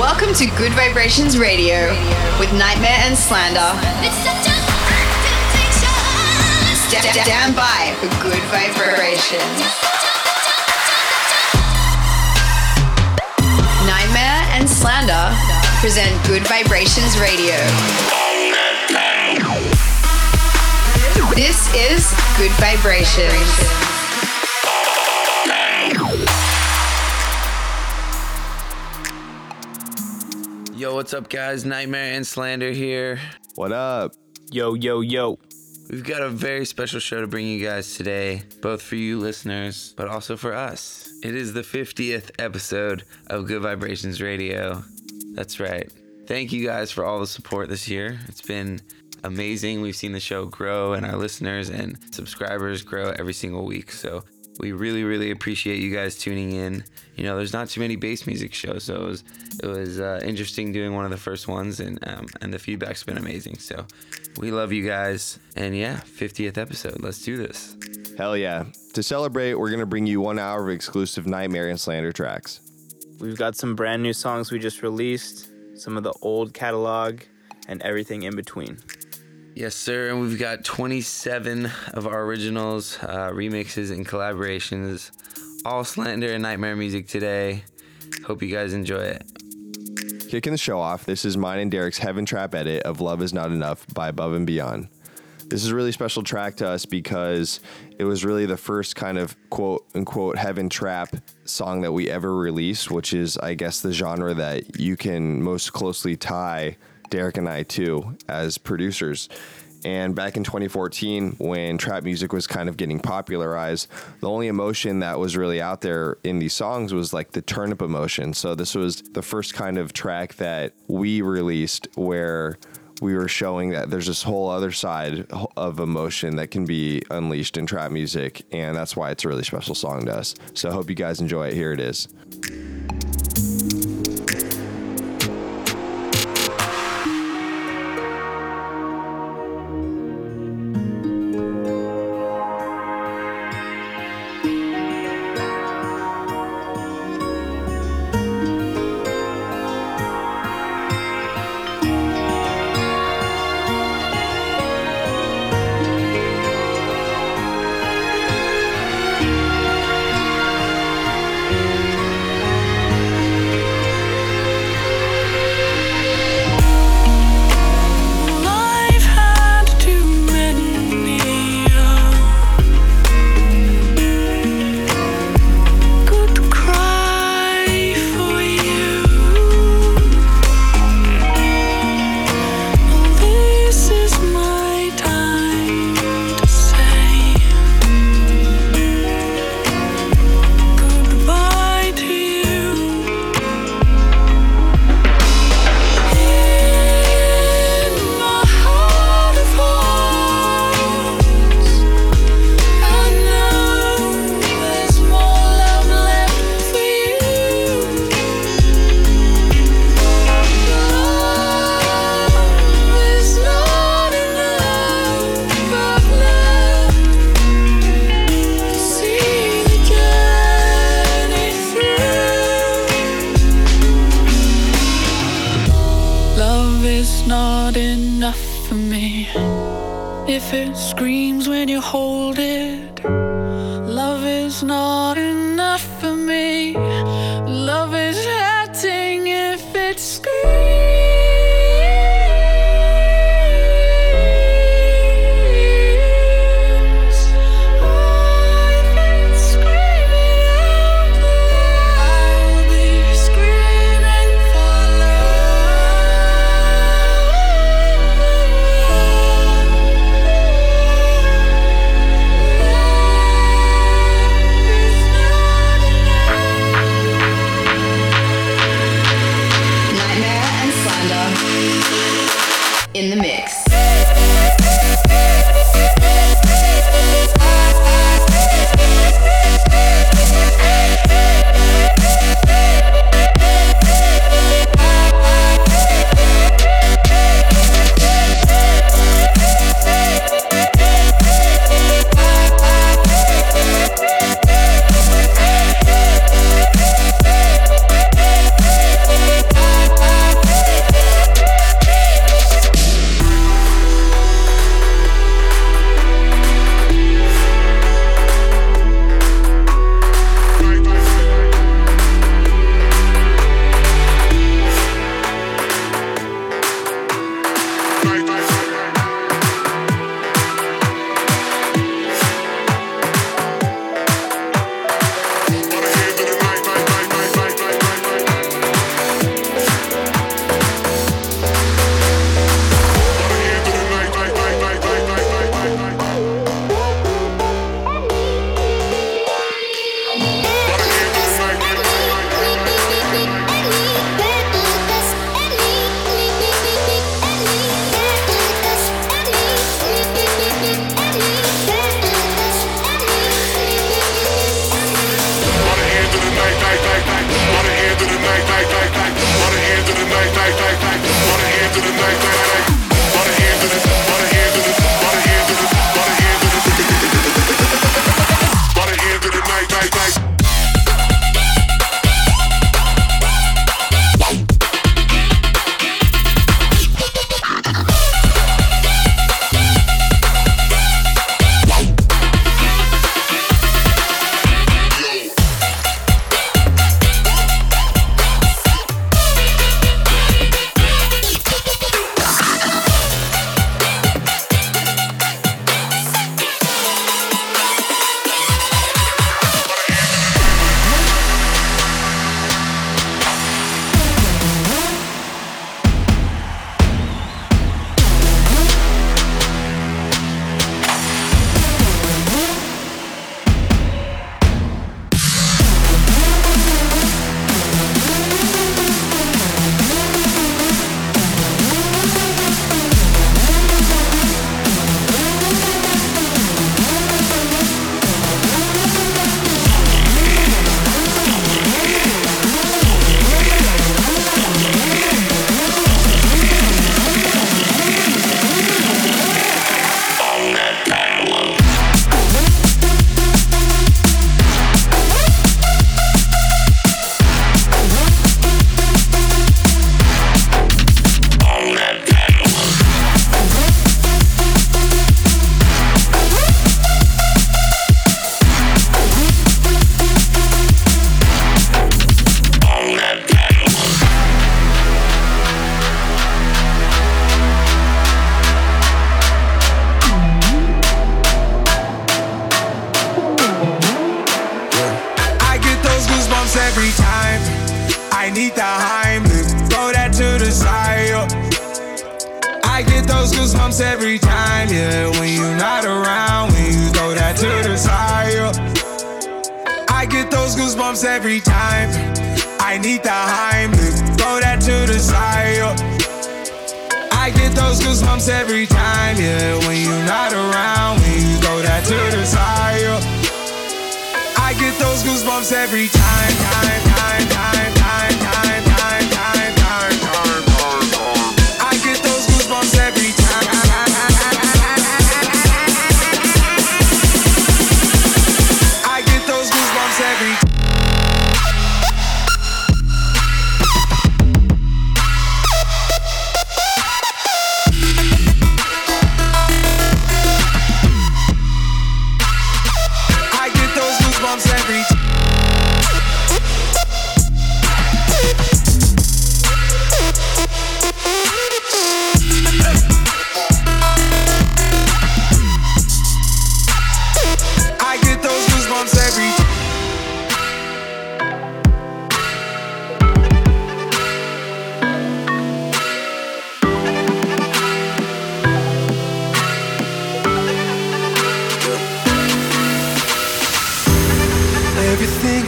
Welcome to Gud Vibrations Radio with Nightmare and Slander. Stand by for good vibrations. Nightmare and Slander present Gud Vibrations Radio. This is Gud Vibrations. Yo, what's up, guys? Nightmare and Slander here. What up? Yo, yo, yo. We've got a very special show to bring you guys today, both for you listeners, but also for us. It is the 50th episode of Gud Vibrations Radio. That's right. Thank you guys for all the support this year. It's been amazing. We've seen the show grow and our listeners and subscribers grow every single week. So we really, really appreciate you guys tuning in. You know, there's not too many bass music shows, so it was it was uh, interesting doing one of the first ones, and um, and the feedback's been amazing. So we love you guys, and yeah, 50th episode. Let's do this. Hell yeah! To celebrate, we're gonna bring you one hour of exclusive Nightmare and Slander tracks. We've got some brand new songs we just released, some of the old catalog, and everything in between. Yes, sir. And we've got 27 of our originals, uh, remixes, and collaborations. All Slander and Nightmare music today. Hope you guys enjoy it. Kicking the show off, this is mine and Derek's Heaven Trap edit of Love Is Not Enough by Above and Beyond. This is a really special track to us because it was really the first kind of quote unquote Heaven Trap song that we ever released, which is, I guess, the genre that you can most closely tie Derek and I to as producers. And back in 2014, when trap music was kind of getting popularized, the only emotion that was really out there in these songs was like the turnip emotion. So this was the first kind of track that we released where we were showing that there's this whole other side of emotion that can be unleashed in trap music. And that's why it's a really special song to us. So I hope you guys enjoy it. Here it is. for me. If it screams when you hold it, love is not.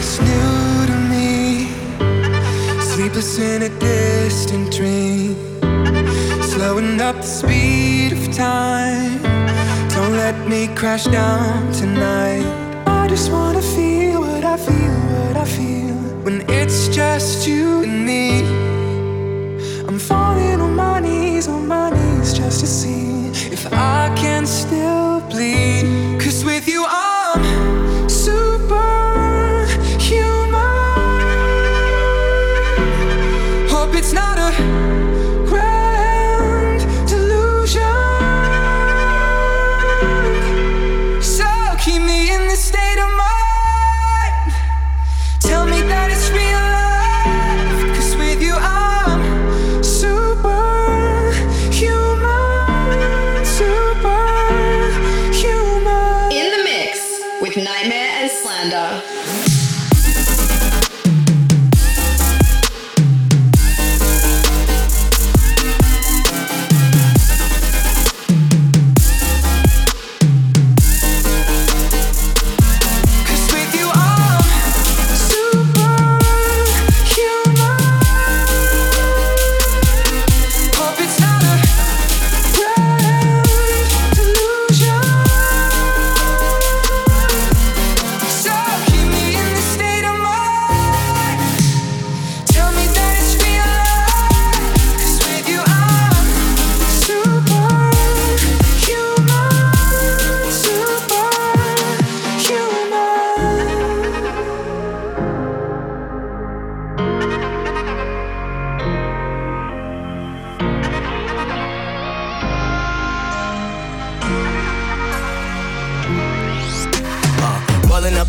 Is new to me. Sleepless in a distant dream. Slowing up the speed of time. Don't let me crash down tonight. I just wanna feel what I feel, what I feel. When it's just you and me. I'm falling on my knees, on my knees, just to see if I can still bleed. Cause with you,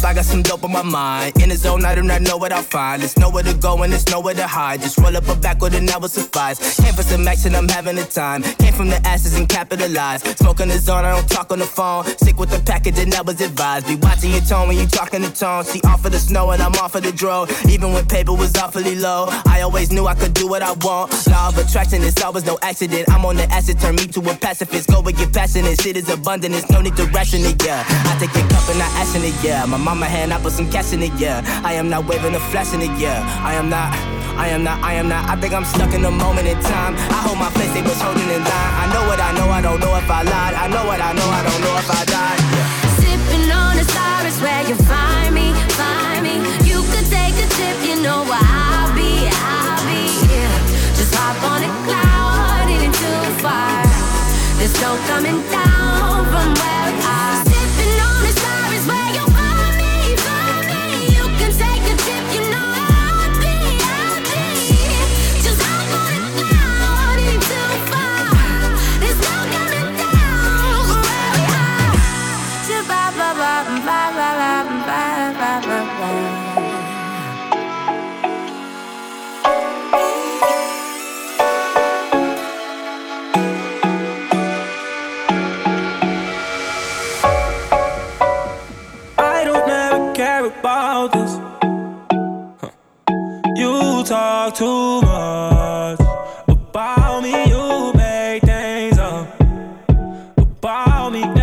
up, I got some dope on my mind. In the zone, I do not know what I'll find. There's nowhere to go and there's nowhere to hide. Just roll up a backward and that will suffice. Came for some action, I'm having a time. Came from the ashes and capitalized. Smoking the zone, I don't talk on the phone. Stick with the package and that was advised. Be watching your tone when you talking the tone. See off of the snow and I'm off of the dro. Even when paper was awfully low, I always knew I could do what I want. Law of attraction, it's always no accident. I'm on the acid, turn me to a pacifist. Go and get passionate. Shit is abundant, there's no need to ration it, yeah. I take your cup and I action it, yeah. My mama hand, I put some cash in it, yeah. I am not waving a flash in it, yeah. I am not. I am not, I am not, I think I'm stuck in a moment in time. I hold my place, they was holding in line. I know what I know, I don't know if I lied. I know what I know, I don't know if I died. Yeah. Sipping on a star is where you find me, find me. You could take a trip, you know where I'll be, I'll be. Yeah. Just hop on a cloud, it ain't too far. There's no coming down from where talk too much about me, you make things up about me.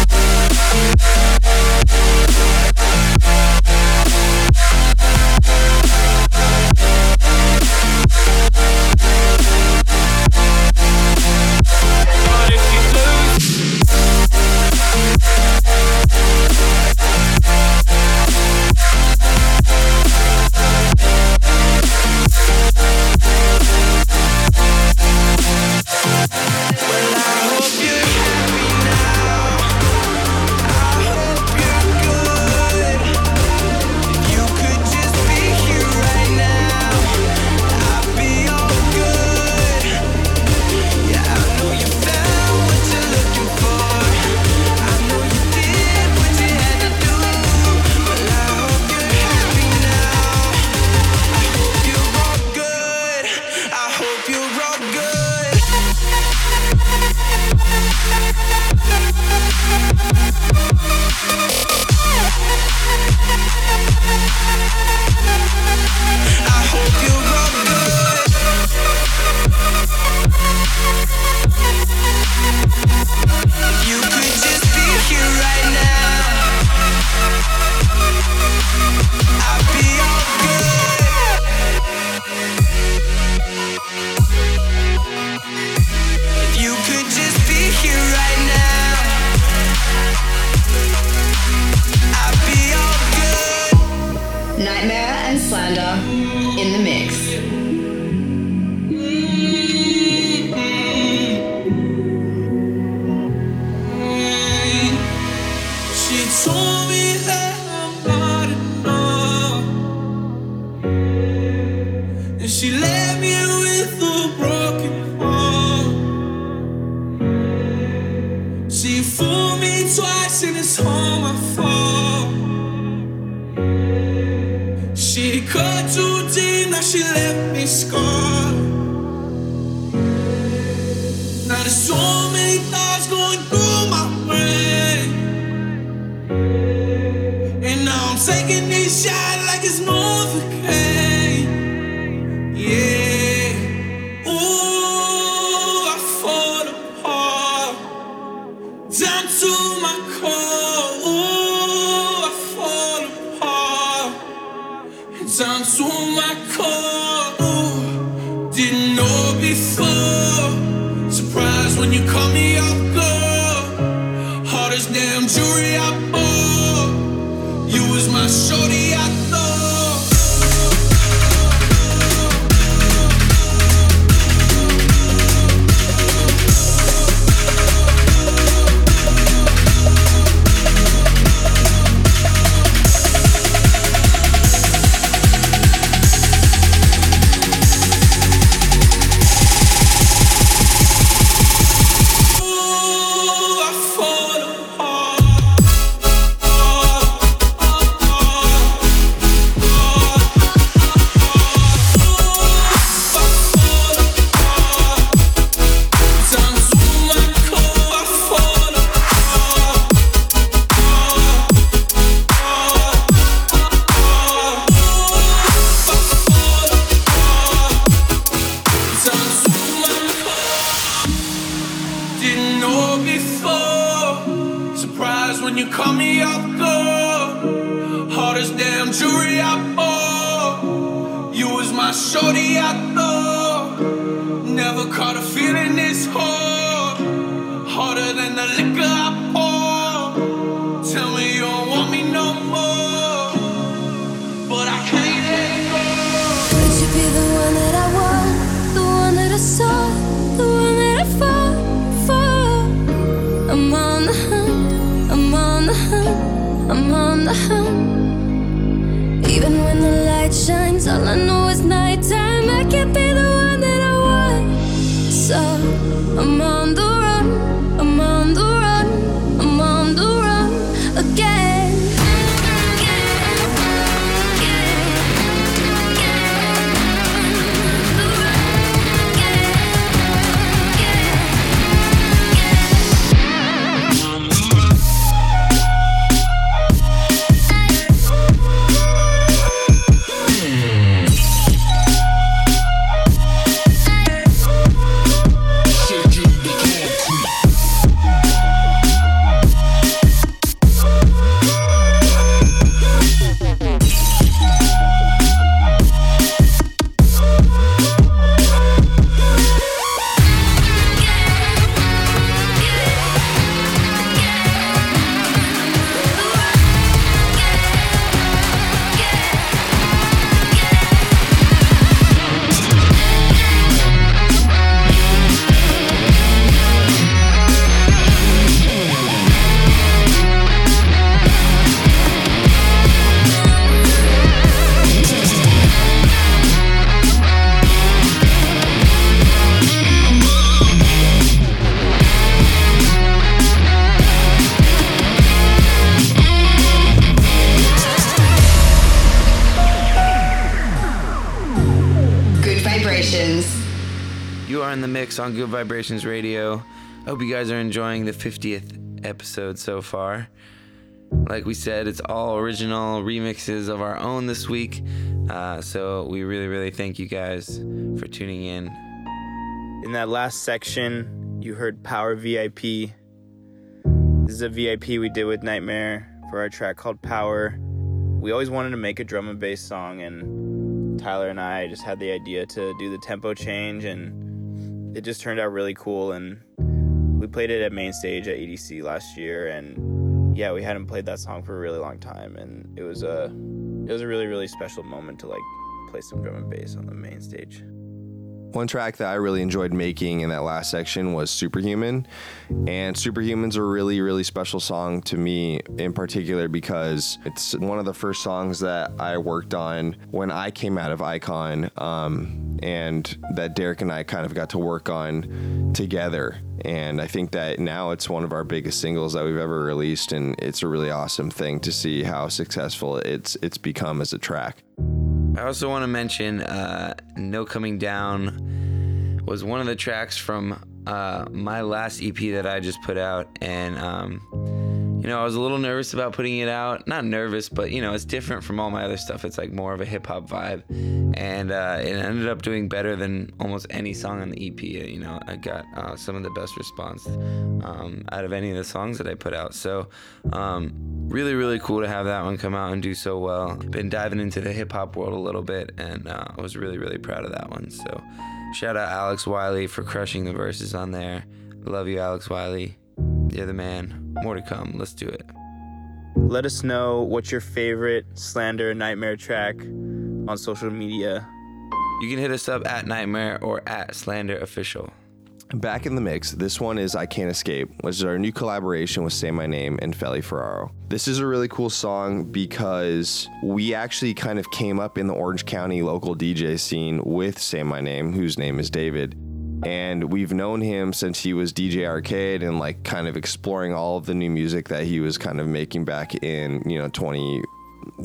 and on Gud Vibrations Radio. I hope you guys are enjoying the 50th episode so far. Like we said, it's all original remixes of our own this week. Uh, so we really, really thank you guys for tuning in. In that last section, you heard Power VIP. This is a VIP we did with Nightmare for our track called Power. We always wanted to make a drum and bass song, and Tyler and I just had the idea to do the tempo change, and it just turned out really cool. And we played it at main stage at EDC last year, and yeah, we hadn't played that song for a really long time, and it was a it was a really really special moment to like play some drum and bass on the main stage. One track that I really enjoyed making in that last section was Superhuman. And Superhuman's a really, really special song to me in particular because it's one of the first songs that I worked on when I came out of Icon um, and that Derek and I kind of got to work on together. And I think that now it's one of our biggest singles that we've ever released, and it's a really awesome thing to see how successful it's it's become as a track. I also want to mention uh, No Coming Down was one of the tracks from uh, my last EP that I just put out. And, um, you know, I was a little nervous about putting it out. Not nervous, but, you know, it's different from all my other stuff. It's like more of a hip hop vibe. And uh, it ended up doing better than almost any song on the EP. You know, I got uh, some of the best response um, out of any of the songs that I put out. So, um, really, really cool to have that one come out and do so well. Been diving into the hip hop world a little bit, and uh, I was really, really proud of that one. So, shout out Alex Wiley for crushing the verses on there. Love you, Alex Wiley. You're the man. More to come. Let's do it. Let us know what's your favorite Slander Nightmare track on social media. You can hit us up at Nightmare or at Slander Official. Back in the mix, this one is I Can't Escape, which is our new collaboration with Say My Name and Feli Ferraro. This is a really cool song because we actually kind of came up in the Orange County local DJ scene with Say My Name, whose name is David. And we've known him since he was DJ Arcade and like kind of exploring all of the new music that he was kind of making back in, you know, 20,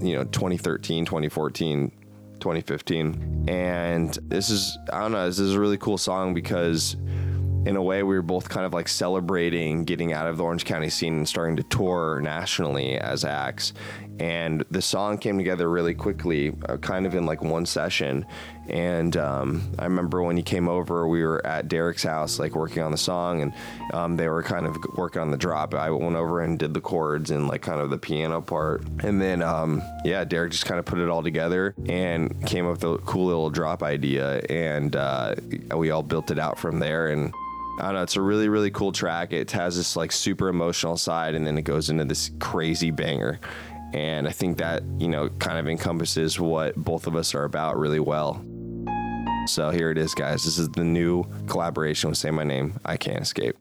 you know, 2013, 2014, 2015. And this is, I don't know, this is a really cool song because in a way, we were both kind of like celebrating getting out of the Orange County scene and starting to tour nationally as acts and the song came together really quickly, uh, kind of in like one session. And um, I remember when he came over, we were at Derek's house, like working on the song, and um, they were kind of working on the drop. I went over and did the chords and like kind of the piano part, and then um, yeah, Derek just kind of put it all together and came up with a cool little drop idea, and uh, we all built it out from there and. I don't know. It's a really, really cool track. It has this like super emotional side, and then it goes into this crazy banger. And I think that, you know, kind of encompasses what both of us are about really well. So here it is, guys. This is the new collaboration with Say My Name, I Can't Escape.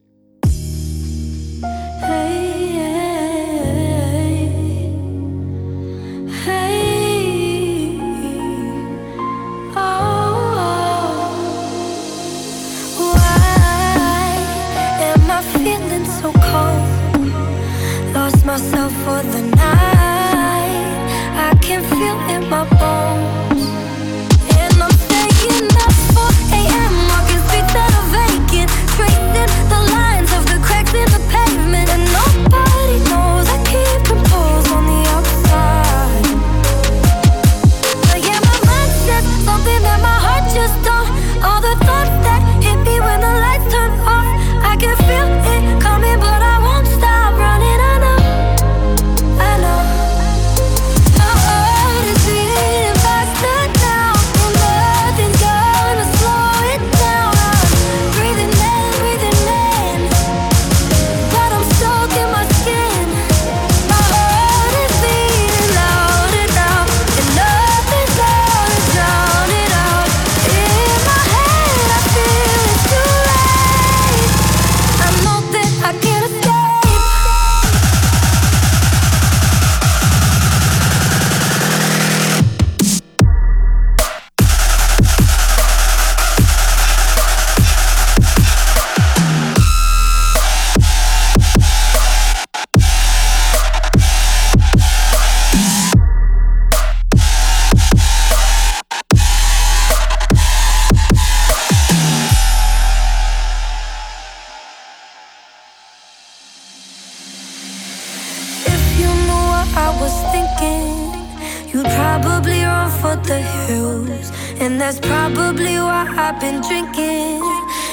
And that's probably why I've been drinking.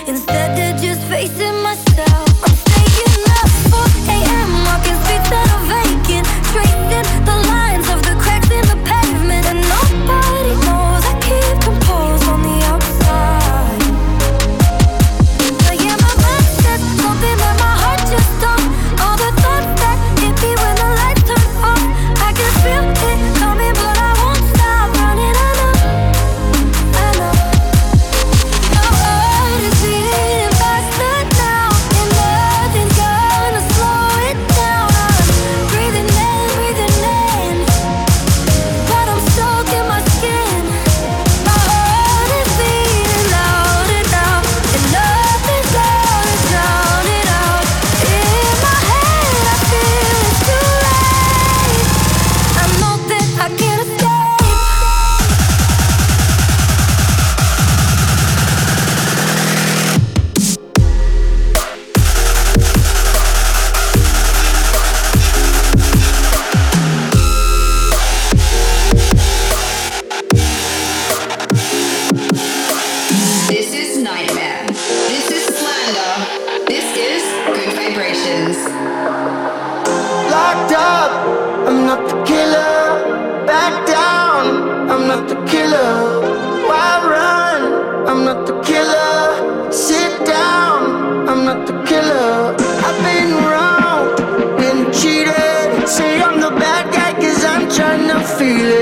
Instead of just facing myself. feel it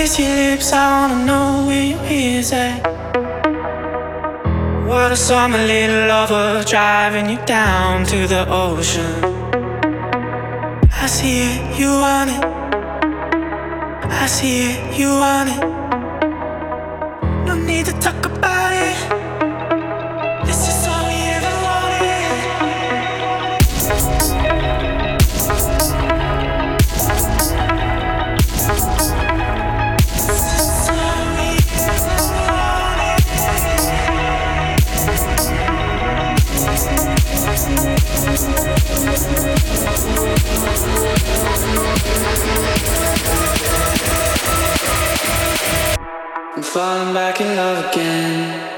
kiss your lips, I wanna know where your ears at. What a summer little lover driving you down to the ocean. I see it, you want it. I see it, you want it. No need to falling back in love again.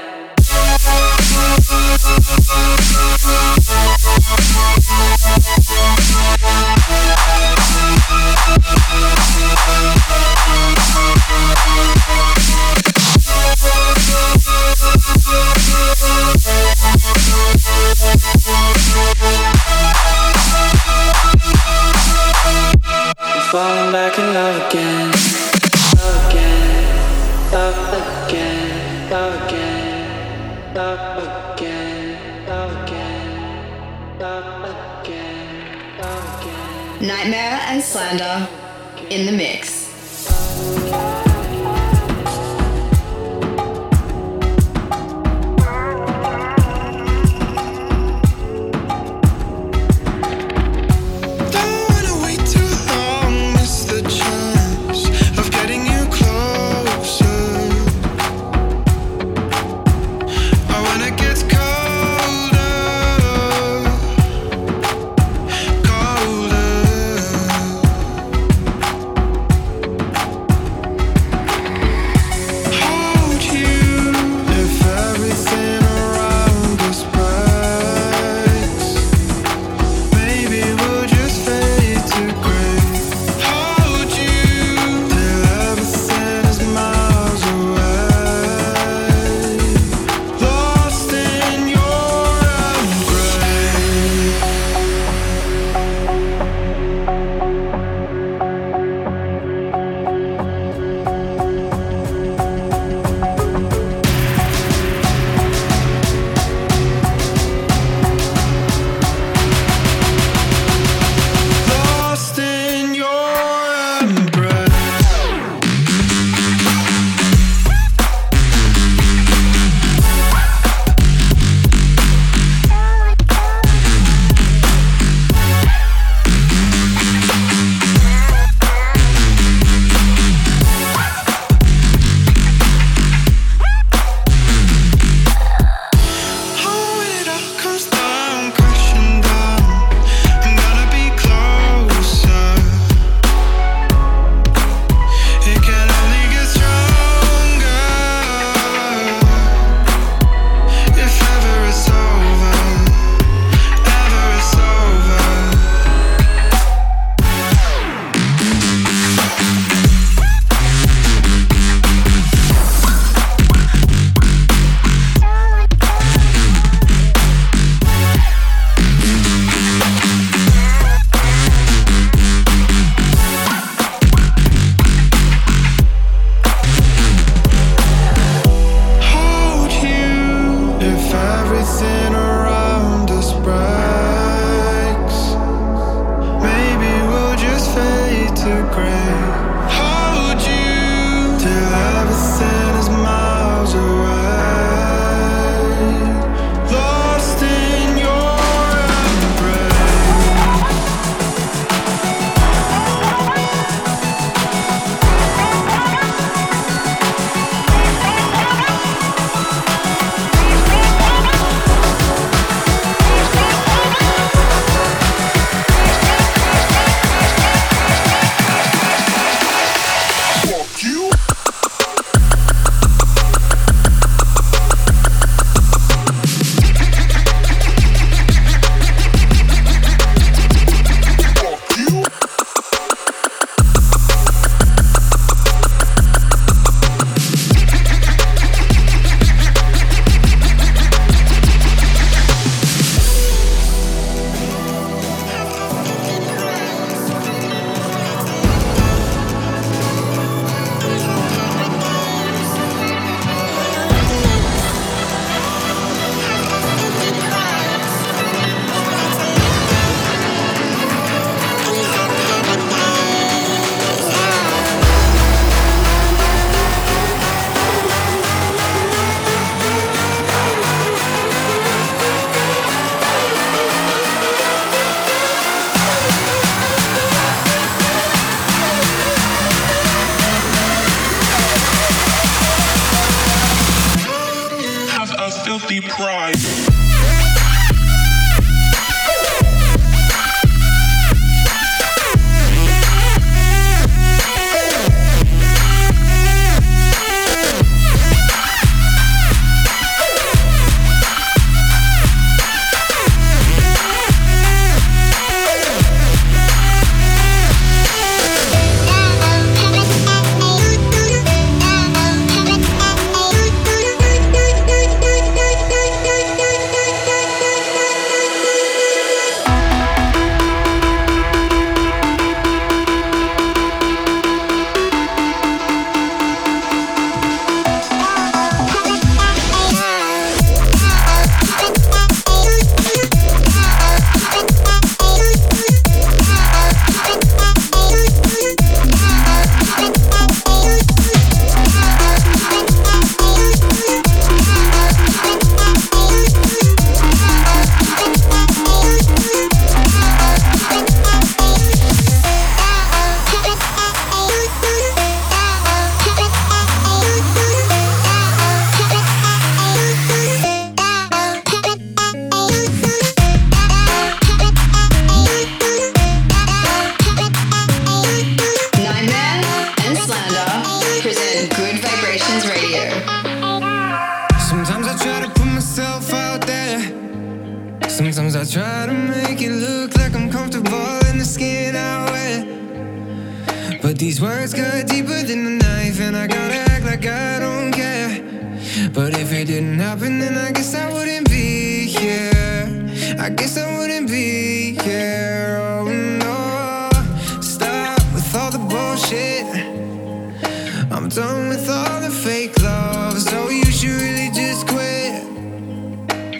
done with all the fake love, so you should really just quit.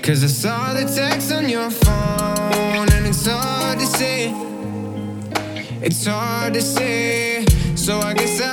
Cause I saw the text on your phone, and it's hard to say. It's hard to say, so I guess I.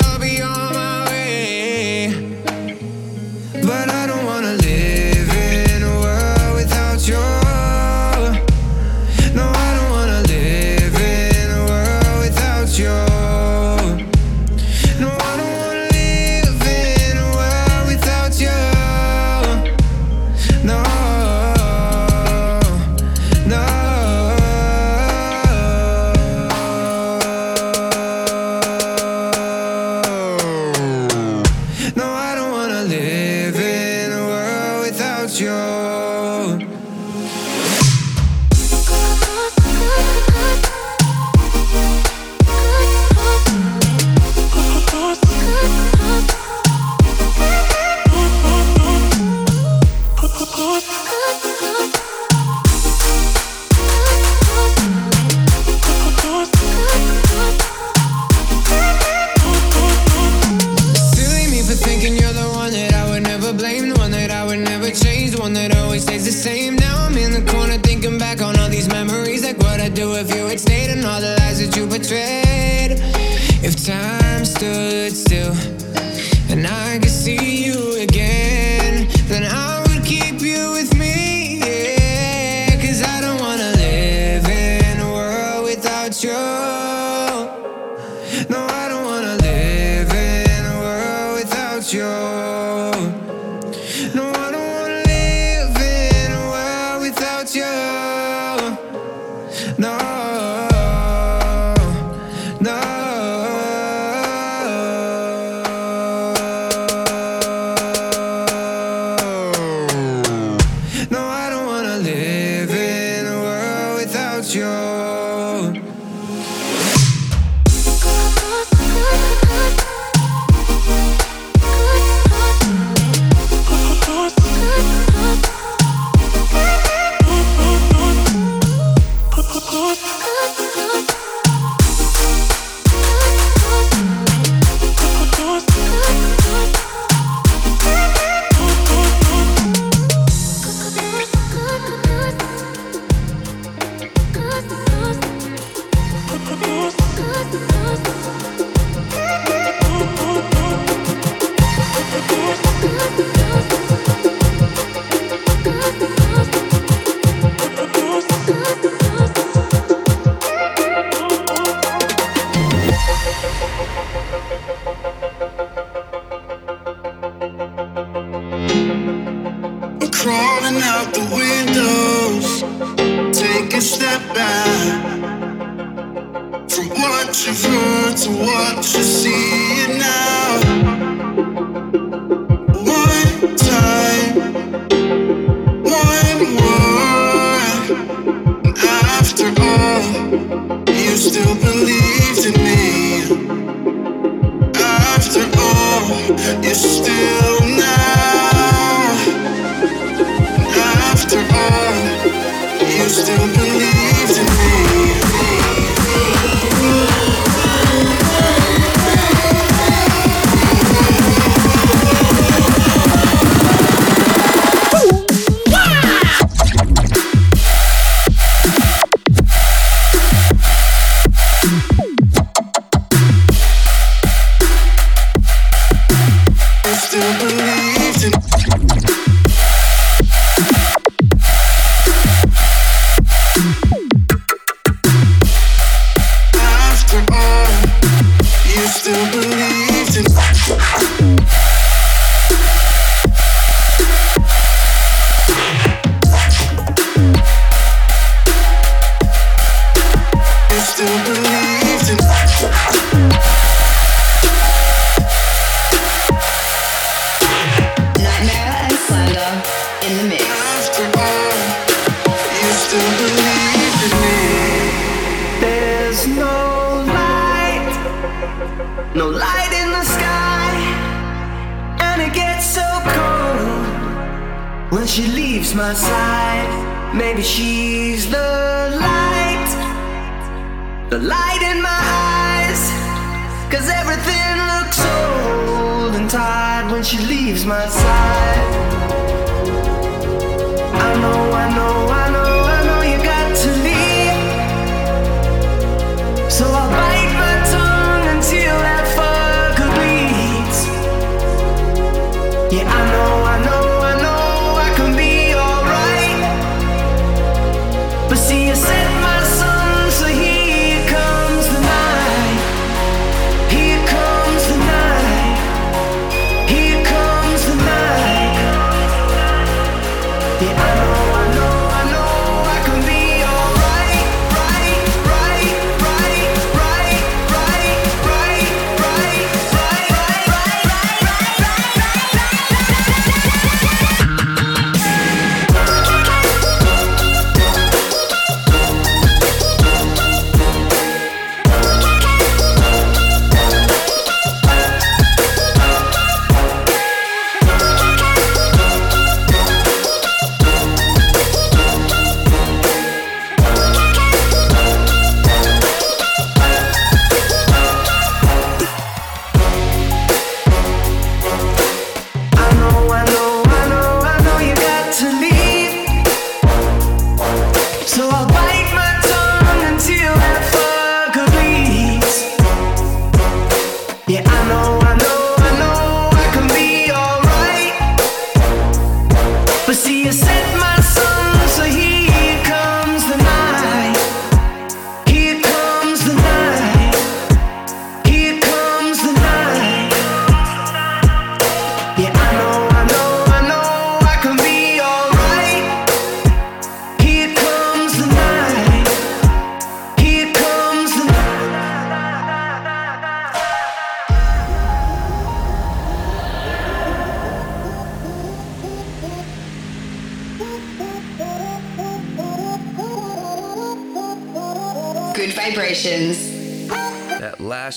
No.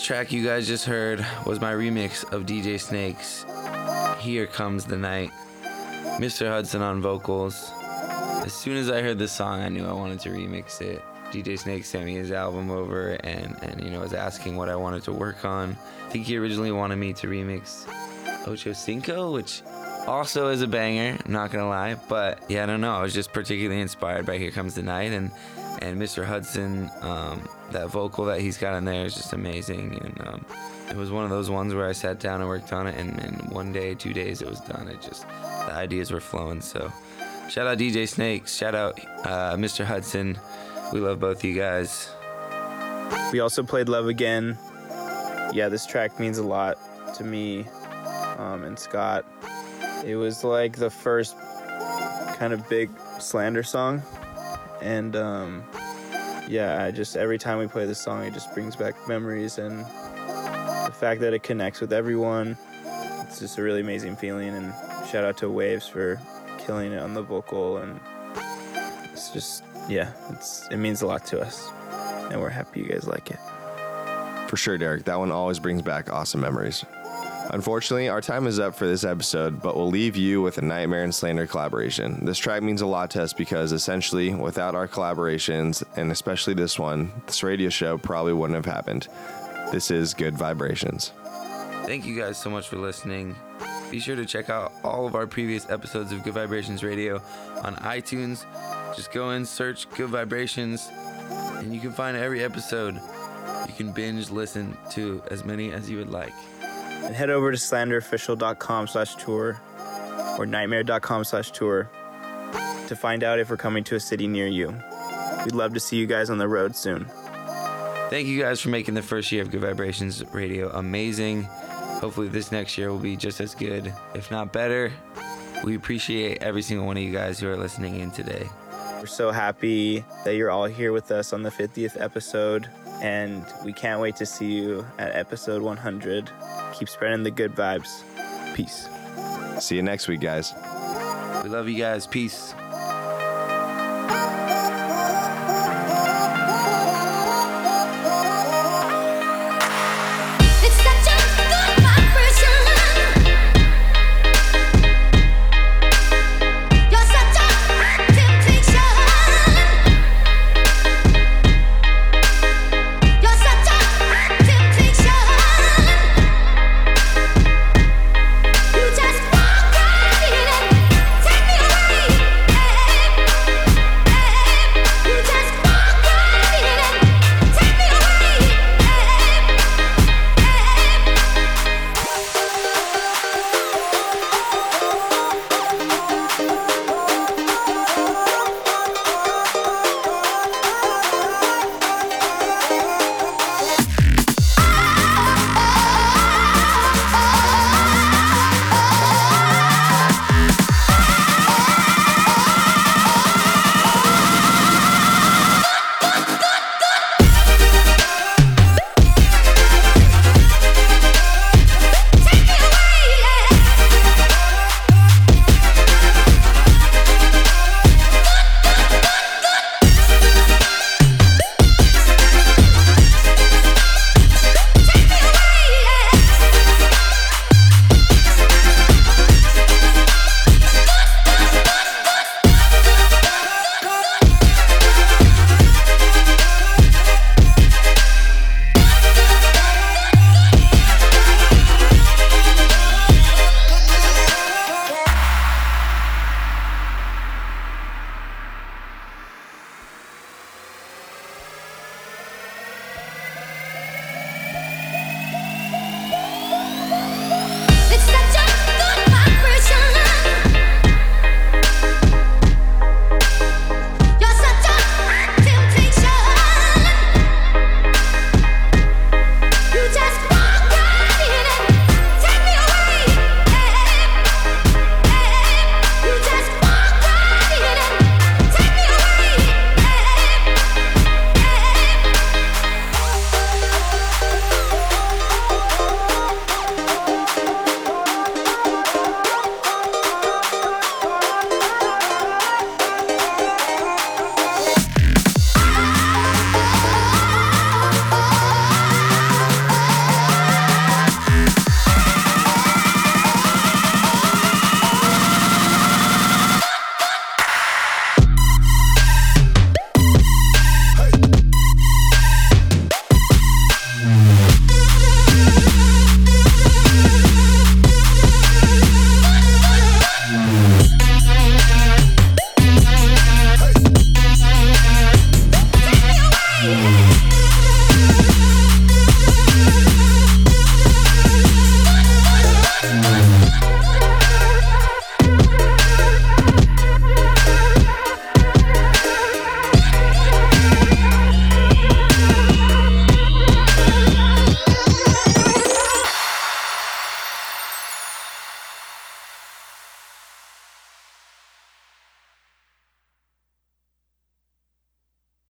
Track you guys just heard was my remix of DJ Snake's Here Comes the Night. Mr. Hudson on vocals. As soon as I heard this song, I knew I wanted to remix it. DJ Snake sent me his album over and, and you know was asking what I wanted to work on. I think he originally wanted me to remix Ocho Cinco, which also is a banger, I'm not gonna lie. But yeah, I don't know. I was just particularly inspired by Here Comes the Night and and Mr. Hudson, um, that vocal that he's got in there is just amazing. And um, it was one of those ones where I sat down and worked on it, and, and one day, two days, it was done. It just the ideas were flowing. So shout out DJ Snakes, shout out uh, Mr. Hudson. We love both you guys. We also played Love Again. Yeah, this track means a lot to me um, and Scott. It was like the first kind of big slander song. And um, yeah, I just, every time we play this song, it just brings back memories and the fact that it connects with everyone. It's just a really amazing feeling. And shout out to Waves for killing it on the vocal. And it's just, yeah, it's, it means a lot to us. And we're happy you guys like it. For sure, Derek. That one always brings back awesome memories. Unfortunately, our time is up for this episode, but we'll leave you with a NGHTMRE and Slander collaboration. This track means a lot to us because essentially, without our collaborations, and especially this one, this radio show probably wouldn't have happened. This is Gud Vibrations. Thank you guys so much for listening. Be sure to check out all of our previous episodes of Gud Vibrations Radio on iTunes. Just go in, search Gud Vibrations, and you can find every episode. You can binge listen to as many as you would like. And head over to slanderofficial.com slash tour or nghtmre.com slash tour to find out if we're coming to a city near you. We'd love to see you guys on the road soon. Thank you guys for making the first year of Gud Vibrations Radio amazing. Hopefully, this next year will be just as good, if not better. We appreciate every single one of you guys who are listening in today. We're so happy that you're all here with us on the 50th episode, and we can't wait to see you at episode 100. Keep spreading the good vibes. Peace. See you next week, guys. We love you guys. Peace.